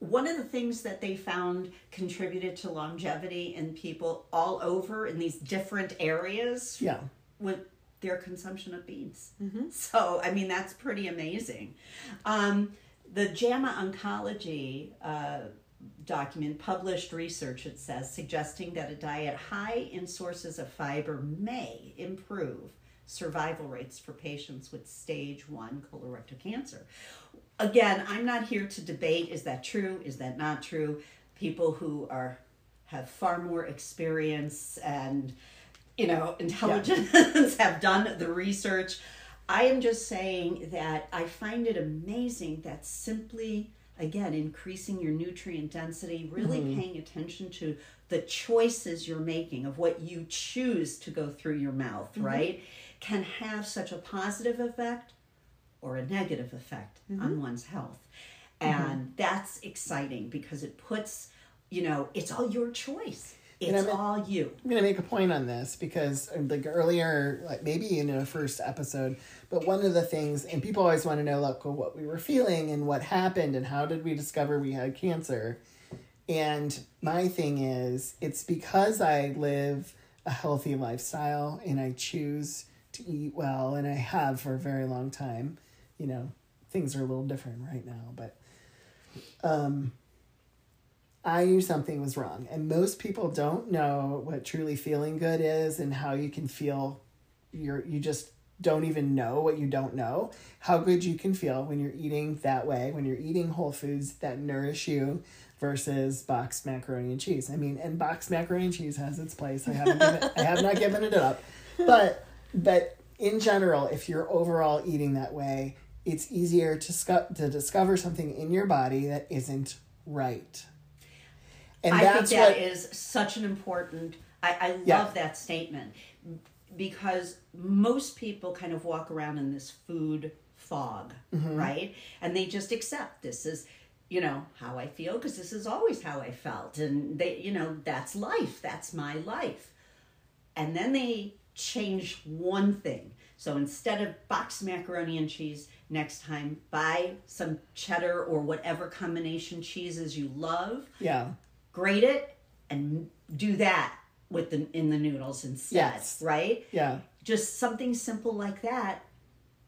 One of the things that they found contributed to longevity in people all over in these different areas Yeah. with their consumption of beans. So, I mean, that's pretty amazing. Um, the JAMA Oncology uh, document published research, it says, suggesting that a diet high in sources of fiber may improve survival rates for patients with stage one colorectal cancer. Again, I'm not here to debate is that true, is that not true. People who are have far more experience and you know intelligence [LAUGHS] have done the research. I am just saying that I find it amazing that simply again increasing your nutrient density, really mm-hmm. paying attention to the choices you're making of what you choose to go through your mouth, mm-hmm. right? Can have such a positive effect or a negative effect mm-hmm. on one's health. And that's exciting because it puts, you know, it's all your choice. It's I'm- all you. I'm gonna make a point on this because uh, like earlier, like maybe in a first episode, but one of the things, and people always want to know, like, what we were feeling and what happened and how did we discover we had cancer. And my thing is, it's because I live a healthy lifestyle and I choose to eat well, and I have for a very long time. You know, things are a little different right now, but um, I knew something was wrong. And most people don't know what truly feeling good is and how you can feel you're you just don't even know what you don't know. How good you can feel when you're eating that way, when you're eating whole foods that nourish you versus boxed macaroni and cheese. I mean, and boxed macaroni and cheese has its place. I haven't given, I have not given it up. But but in general, if you're overall eating that way, it's easier to scu- to discover something in your body that isn't right. And I that's think that what is such an important. I, I love Yeah. that statement because most people kind of walk around in this food fog, Mm-hmm. right? And they just accept this is, you know, how I feel because this is always how I felt, and they, you know, that's life. That's my life. And then they change one thing. So instead of boxed macaroni and cheese, next time buy some cheddar or whatever combination cheeses you love yeah. Grate it and do that with the in the noodles instead Yes. right Yeah. just something simple like that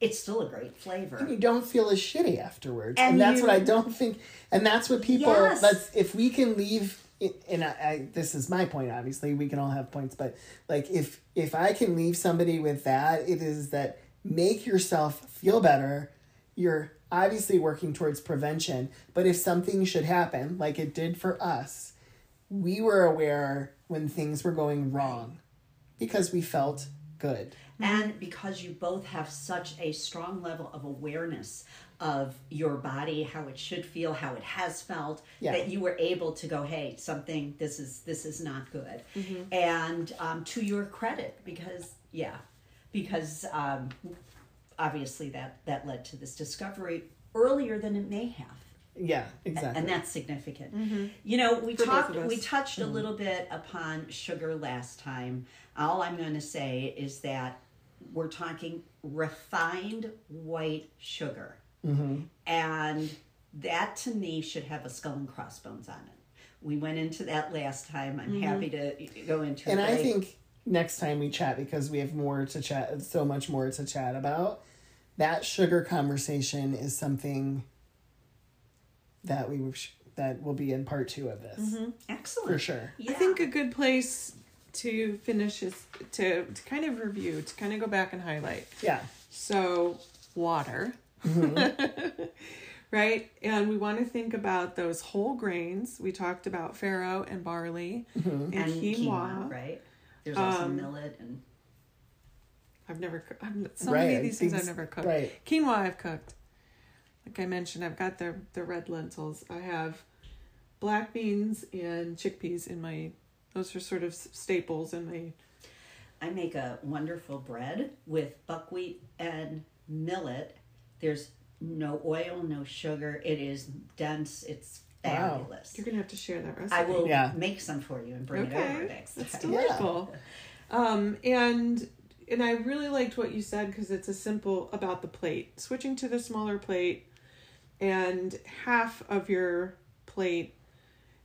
it's still a great flavor And you don't feel as shitty afterwards. And, And that's you- what I don't think. And that's what people. Yes. Let's if we can leave. And I, I, this is my point. Obviously, we can all have points, but like if if I can leave somebody with that, it is that make yourself feel better. You're obviously working towards prevention, but if something should happen, like it did for us, we were aware when things were going wrong because we felt good. and because you both have such a strong level of awareness of your body how it should feel how it has felt Yeah. that you were able to go hey something this is this is not good and um, to your credit because yeah because um, obviously that that led to this discovery earlier than it may have Yeah, exactly. and that's significant. Mm-hmm. You know, we For talked, of us. we touched a mm-hmm. little bit upon sugar last time. All I'm going to say is that we're talking refined white sugar, mm-hmm. and that to me should have a skull and crossbones on it. We went into that last time. I'm happy to go into. And it. I think next time we chat, because we have more to chat, so much more to chat about, that sugar conversation is something that we sh- that will be in part two of this mm-hmm. Excellent. for sure. Yeah. I think a good place to finish is to, to kind of review, to kind of go back and highlight. Yeah. So, water. Mm-hmm. [LAUGHS] right? And we want to think about those whole grains. We talked about farro and barley mm-hmm. and, and quinoa. quinoa, right? There's also Um, millet and I've never cooked. So many of Right, these things I've never cooked. right. Quinoa I've cooked. Like I mentioned, I've got the the red lentils. I have black beans and chickpeas in my. Those are sort of staples in my. I make a wonderful bread with buckwheat and millet. There's no oil, no sugar. It is dense. It's Wow. fabulous. You're gonna have to share that recipe. I will Yeah. make some for you and bring it over Okay, next that's time. delightful. [LAUGHS] Um, and and I really liked what you said because it's a simple about the plate. Switching to the smaller plate, and half of your plate,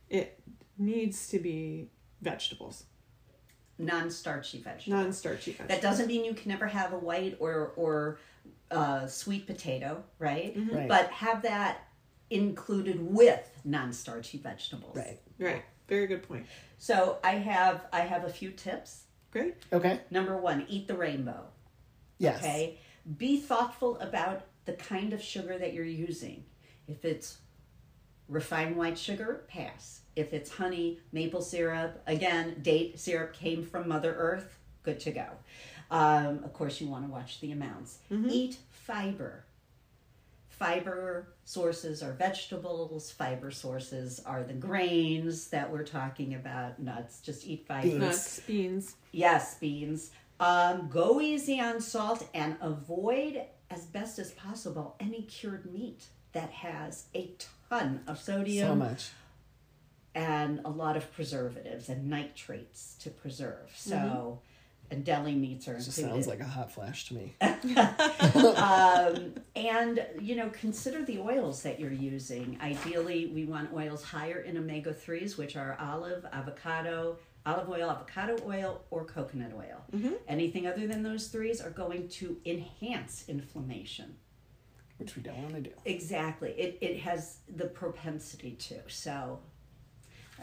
it needs to be vegetables, Non-starchy vegetables. non-starchy vegetables. That doesn't mean you can never have a white or or uh, sweet potato, right? Mm-hmm. Right. But have that included with non-starchy vegetables. Right. Right. Very good point. So I have I have a few tips. Great. Okay. Number one, eat the rainbow. Yes. Okay. Be thoughtful about the kind of sugar that you're using. If it's refined white sugar, pass. If it's honey, maple syrup, again, date syrup came from Mother Earth, good to go. Um, of course, you want to watch the amounts. Eat fiber. Fiber sources are vegetables, fiber sources are the grains that we're talking about, nuts. Just eat fiber. Beans. Nuts, beans. Yes, beans. Um, go easy on salt and avoid as best as possible any cured meat that has a ton of sodium. So sodium much. and a lot of preservatives and nitrates to preserve. So, and deli meats are It just included. sounds like a hot flash to me. [LAUGHS] [LAUGHS] um, and you know, consider the oils that you're using. Ideally, we want oils higher in omega threes, which are olive, avocado, olive oil, avocado oil, or coconut oil. Mm-hmm. Anything other than those threes are going to enhance inflammation. Which we don't want to do. Exactly, it it has the propensity to. So.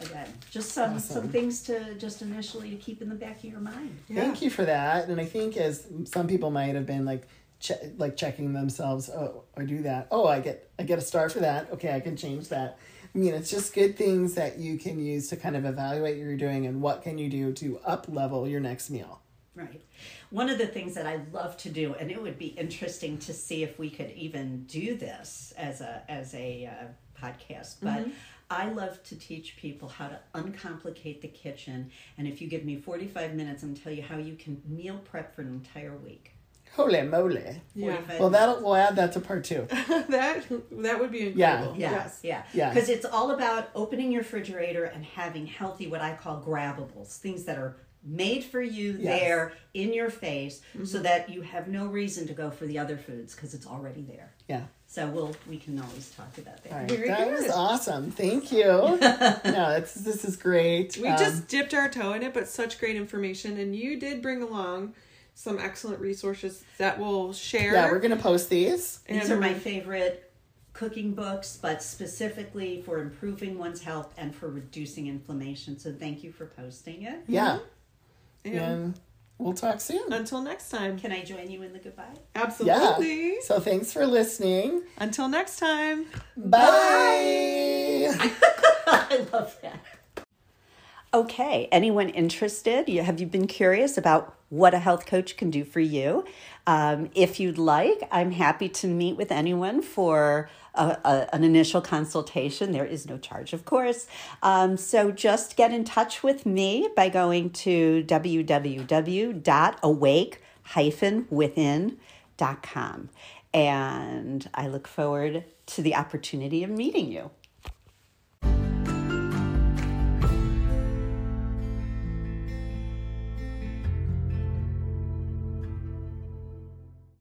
Again, just some some things to just initially to keep in the back of your mind. Thank you for that. And I think as some people might have been like, che- like checking themselves. Oh, I do that. Oh, I get I get a star for that. Okay, I can change that. I mean, it's just good things that you can use to kind of evaluate what you're doing and what can you do to up level your next meal. Right. One of the things that I love to do, and it would be interesting to see if we could even do this as a as a uh, podcast, but I love to teach people how to uncomplicate the kitchen. And if you give me forty five minutes, and tell you how you can meal prep for an entire week. Holy moly! Yeah. Well, that'll we'll add that to part two. [LAUGHS] that that would be Yeah. incredible. Yeah, Yes. yeah, Yeah. Because it's all about opening your refrigerator and having healthy, what I call grabbables, things that are made for you Yes. there in your face, so that you have no reason to go for the other foods because it's already there. Yeah. So we'll we can always talk about that. All right. That good. was awesome. Thank you. [LAUGHS] no, it's, this is great. We Um, just dipped our toe in it, but such great information. And you did bring along some excellent resources that we'll share. yeah, we're gonna post these. These And- are my favorite cooking books, but specifically for improving one's health and for reducing inflammation. So thank you for posting it. Yeah, mm-hmm. and and we'll talk soon. until next time. Can I join you in the goodbye? Absolutely. So thanks for listening. Until next time. Bye. [LAUGHS] I love that. Okay, anyone interested? You, have you been curious about what a health coach can do for you? Um, if you'd like, I'm happy to meet with anyone for a, a, an initial consultation. There is no charge, of course. Um, so just get in touch with me by going to www.awake-within.com. And I look forward to the opportunity of meeting you.